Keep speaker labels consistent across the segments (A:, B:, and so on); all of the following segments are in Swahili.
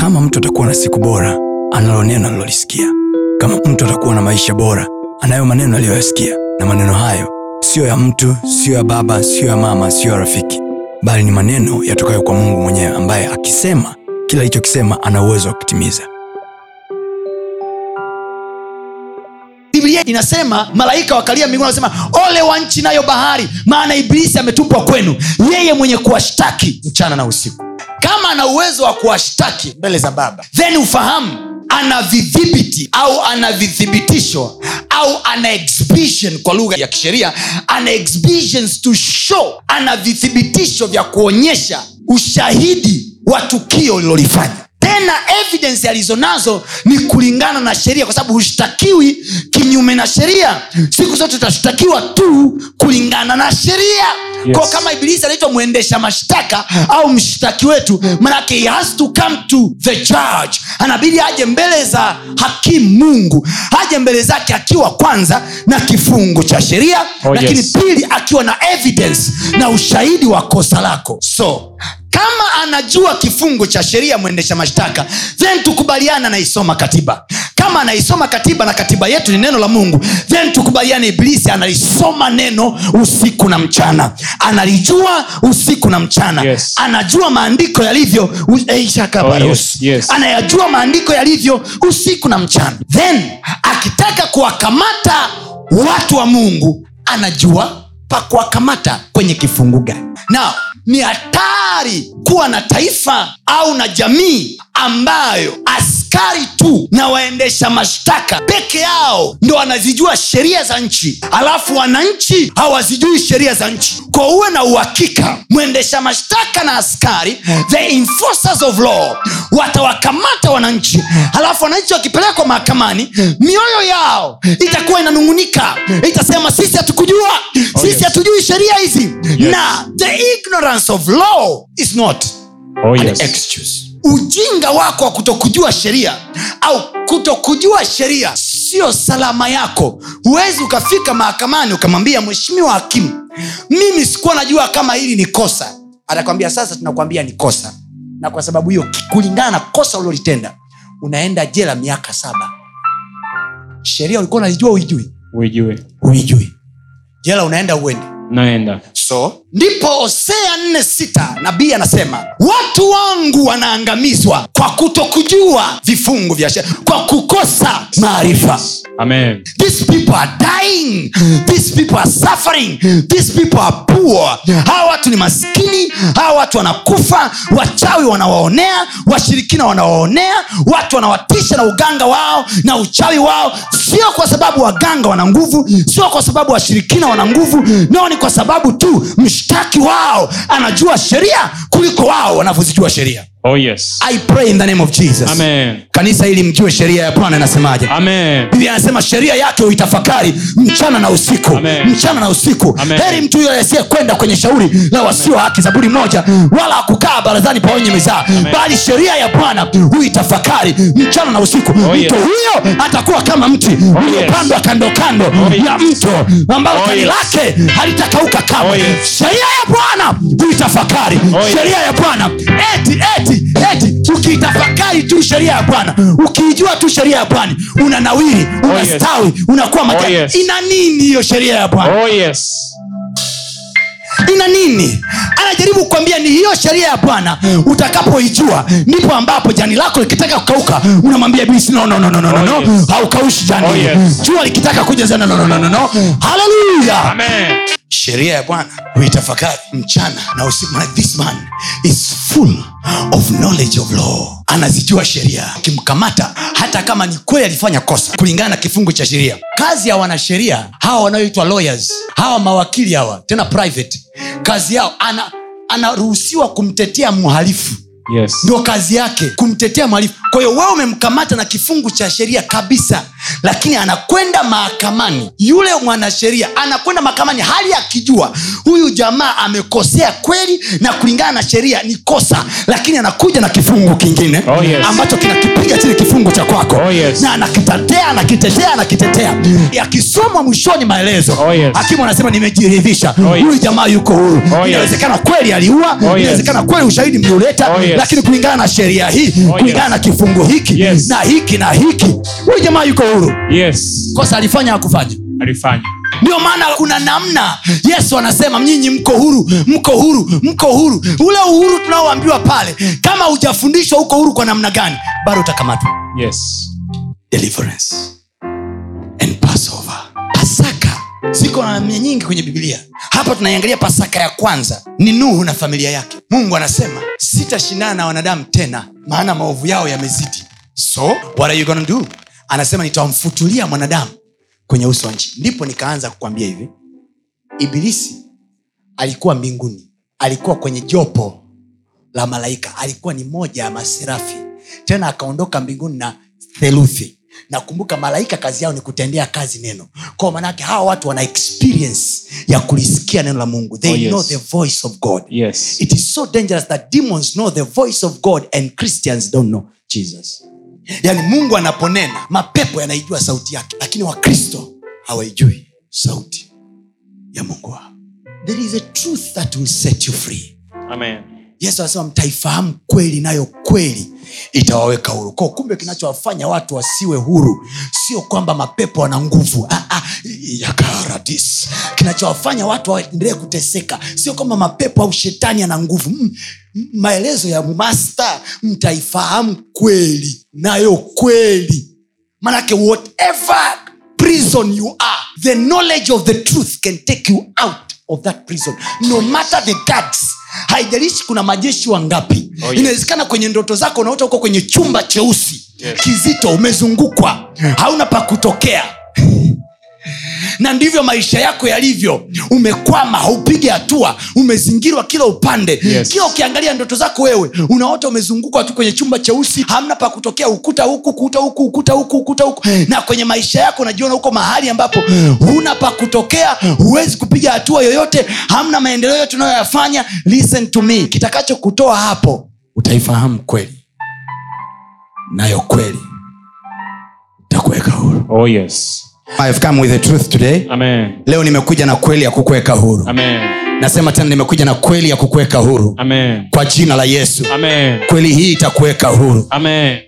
A: kama mtu atakuwa na siku bora analo neno alilolisikia kama mtu atakuwa na maisha bora anayo maneno aliyoyasikia. Na maneno hayo siyo ya mtu siyo ya baba siyo ya mama siyo ya rafiki. Bali ni maneno yatokayo kwa mungu mwenyewe ambaye akisema kila alichokisema ana uwezo wa kutimiza.
B: Biblia inasema malaika wakalia mbinguni anasema ole wa nchi nayo bahari maana ibilisi ametupwa kwenu. Yeye mwenye kuwashtaki mchana na usiku kama ana uwezo wa kuwashtaki mbele za baba. then ufahamu ana vidhibiti au ana vithibitisho au ana exhibition kwa lugha ya kisheria ana exhibitions to show ana vithibitisho vya kuonyesha ushahidi wa tukio lilolifanya. Tena evidence alizonazo ni kulingana na sheria kwa sababu hushtakiwi kinyume na sheria. Siku zote utashtakiwa tu kulingana na sheria
C: Yes.
B: ko kama ibilisi anaitwa mwendesha mashtaka au mshtaki wetu manake he has to come to the judge anabidi aje mbele za hakimu mungu aje mbele zake akiwa kwanza na kifungu cha sheria
C: Oh,
B: lakini
C: yes.
B: pili akiwa na evidence na ushahidi wa kosa lako so kama anajua kifungu cha sheria mwendesha mashtaka then tukubaliana anaisoma katiba kama anaisoma katiba na katiba yetu ni neno la mungu then tukubaliane iblisi analisoma neno usiku na mchana analijua usiku na mchana
C: Yes.
B: anajua maandiko yalivyo eh.
C: Oh, yes, yes.
B: anayajua maandiko yalivyo usiku na mchana then akitaka kuwakamata watu wa mungu anajua pa kuwakamata kwenye kifungu gani ni hatari kuwa na taifa au na jamii ambayo askari tu na waendesha mashtaka peke yao ndo wanazijua sheria za nchi. Alafu wananchi hawazijui sheria za nchi. Kwa uwe na uhakika mwendesha mashtaka na askari the enforcers of law watawakamata wananchi. Alafu wananchi wakipelekwa mahakamani mioyo yao itakuwa inanung'unika. Itasema sisi hatukujua. Sisi
C: yes.
B: hatujui sheria hizi. Na the ignorance of law is not
C: Oh,
B: an excuse. Ujinga wako wa kutokujua sheria au kutokujua sheria sio salama yako. Huwezi ukafika mahakamani ukamwambia mheshimiwa hakimu mimi sikuwa najua kama hili ni kosa. Atakwambia sasa tunakwambia ni kosa. Na kwa sababu hiyo kulingana na kosa ulilolitenda unaenda jela miaka saba. Sheria ulikuwa unalijua uijui uijui jela unaenda uende
C: naenda
B: so ndipo hosea nne sita nabii anasema watu wangu wanaangamizwa kwa kutokujua vifungu vya sheria kwa kukosa maarifa.
C: Amen.
B: These people are dying. These people are suffering. These people are poor. Hawa watu ni maskini. Hawa watu wanakufa. Wachawi wanawaonea. Washirikina wanawaonea. Watu wanawatisha na uganga wao na uchawi wao. Sio kwa sababu waganga wana nguvu. Sio kwa sababu washirikina wana nguvu. Nao ni kwa sababu tu mshtaki wao anajua sheria kuliko wao wanavyozijua sheria
C: oh yes
B: i pray in the name of jesus
C: amen
B: kanisa ili mjue sheria ya bwana inasemaje
C: amen
B: biblia anasema sheria yake uitafakari mchana na usiku
C: Amen.
B: mchana na usiku
C: Amen.
B: heri mtu huyo asiyekwenda kwenye shauri la wasio haki zaburi moja wala akukaa barazani pa wenye mizaa bali sheria ya bwana huitafakari mchana na usiku
C: Oh, yes.
B: mtu huyo atakuwa kama mti uliopandwa kando kando
C: yes.
B: ya mto ambalo
C: Oh, yes.
B: lake halitakauka kamwe
C: Oh, yes.
B: sheria ya bwana huitafakari
C: Oh, yes.
B: Sheria ya bwana. Eti eti eti ukiitafakari tu sheria ya bwana ukiijua tu sheria ya bwana unanawiri unastawi unakuwa majani
C: Oh, yes.
B: ina nini hiyo sheria ya bwana?
C: Oh yes.
B: Ina nini? Anajaribu kukwambia ni hiyo sheria ya bwana utakapoijua ndipo ambapo jani lako likitaka kukauka unamwambia bisi no, no, no, no, no, no,
C: Oh, yes.
B: haukaushi jani.
C: Oh, yes.
B: jua likitaka kuja no, no, no, no, no. haleluya
C: amen
B: sheria ya bwana huitafakari mchana na usiku. This man is full of knowledge of law. Anazijua sheria. Akimkamata hata kama ni kweli alifanya kosa kulingana na kifungu cha sheria. Kazi ya wanasheria hawa wanaoitwa lawyers hawa mawakili hawa tena private kazi yao ana anaruhusiwa kumtetea mhalifu
C: yes
B: ndo kazi yake kumtetea mhalifu kwa hiyo wewe umemkamata na kifungu cha sheria kabisa lakini anakwenda mahakamani yule mwanasheria anakwenda mahakamani hali akijua huyu jamaa amekosea kweli na kulingana na sheria ni kosa lakini anakuja na kifungu kingine
C: Oh, yes.
B: ambacho kinakipiga chile kifungu cha kwako
C: Oh, yes.
B: na anakitetea anakitetea anakitetea akisomwa mwishoni maelezo
C: Oh, yes.
B: hakimu anasema nimejiridhisha
C: Oh, yes.
B: huyu jamaa yuko huru
C: Oh, yes.
B: inawezekana kweli aliua
C: Oh, yes.
B: inawezekana kweli ushahidi mliuleta
C: Oh, yes. Yes.
B: lakini kulingana na sheria hii
C: Oh,
B: kulingana
C: yes.
B: na kifungu hiki
C: Yes.
B: na hiki na hiki huyu jamaa yuko huru.
C: Yes.
B: Kosa alifanya akufanya
C: alifanya.
B: Ndio maana kuna namna yesu anasema nyinyi mko huru mko huru mko huru. Ule uhuru tunaoambiwa pale kama hujafundishwa uko huru kwa namna gani bado utakamatwa.
C: Yes.
B: Deliverance and passover. Pasaka. Ziko na namna nyingi kwenye biblia. Hapa tunaiangalia pasaka ya kwanza. Ni nuhu na familia yake mungu anasema sitashindana na wanadamu tena maana maovu yao yamezidi. So what are you gonna do? Anasema nitamfutulia mwanadamu kwenye uso wa nchi. Ndipo nikaanza kukwambia hivi ibilisi alikuwa mbinguni alikuwa kwenye jopo la malaika alikuwa ni moja ya maserafi tena akaondoka mbinguni na theluthi nakumbuka malaika kazi yao ni kutendea kazi neno. Kwa manake hawa watu wana experience ya kulisikia neno la mungu. They
C: Oh, yes.
B: know the voice of god.
C: Yes.
B: It is so dangerous that demons know the voice of god and christians don't know jesus. Yaani mungu anaponena mapepo yanaijua sauti yake lakini wakristo hawaijui sauti ya mungu wao. There is a truth that will set you free.
C: Amen
B: yesu anasema mtaifahamu kweli nayo kweli itawaweka huru. Ko kumbe kinachowafanya watu wasiwe huru sio kwamba mapepo wana nguvu. Ah, ah, yakaradis kinachowafanya watu waendelee kuteseka sio kwamba mapepo au shetani ana nguvu. Mm, mm, maelezo ya masta mtaifahamu kweli nayo kweli. Manake whatever prison you are the knowledge of the truth can take you out of that prison. No matter the guards haijalishi kuna majeshi wangapi.
C: Oh, yes.
B: inawezekana kwenye ndoto zako unaota huko kwenye chumba cheusi.
C: Yes.
B: kizito umezungukwa. Hauna pa kutokea na ndivyo maisha yako yalivyo. Umekwama haupigi hatua umezingirwa kila upande.
C: Yes.
B: kila ukiangalia ndoto zako wewe unaota umezungukwa tu kwenye chumba cheusi hamna pa kutokea ukuta huku ukuta huku ukuta huku ukuta huku. Na kwenye maisha yako unajiona huko mahali ambapo huna pa kutokea huwezi kupiga hatua yoyote hamna maendeleo yote unayoyafanya. Listen to me. Kitakacho kutoa hapo utaifahamu kweli. Nayo kweli takuweka huru.
C: Oh yes
B: I have come with the truth today.
C: Amen.
B: Leo nimekuja na kweli ya kukuweka huru.
C: Amen.
B: Nasema tena nimekuja na kweli ya kukuweka huru.
C: Amen.
B: Kwa jina la yesu.
C: Amen.
B: Kweli hii itakuweka huru.
C: Amen.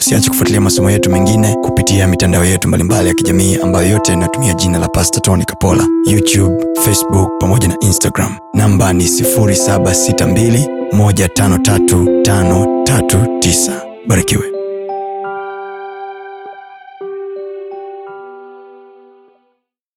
A: Usiache kufuatilia masomo yetu mengine kupitia mitandao yetu mbalimbali ya kijamii ambayo yote inatumia jina la pasta tony kapola. Youtube facebook pamoja na instagram. Namba ni 762153539 barikiwe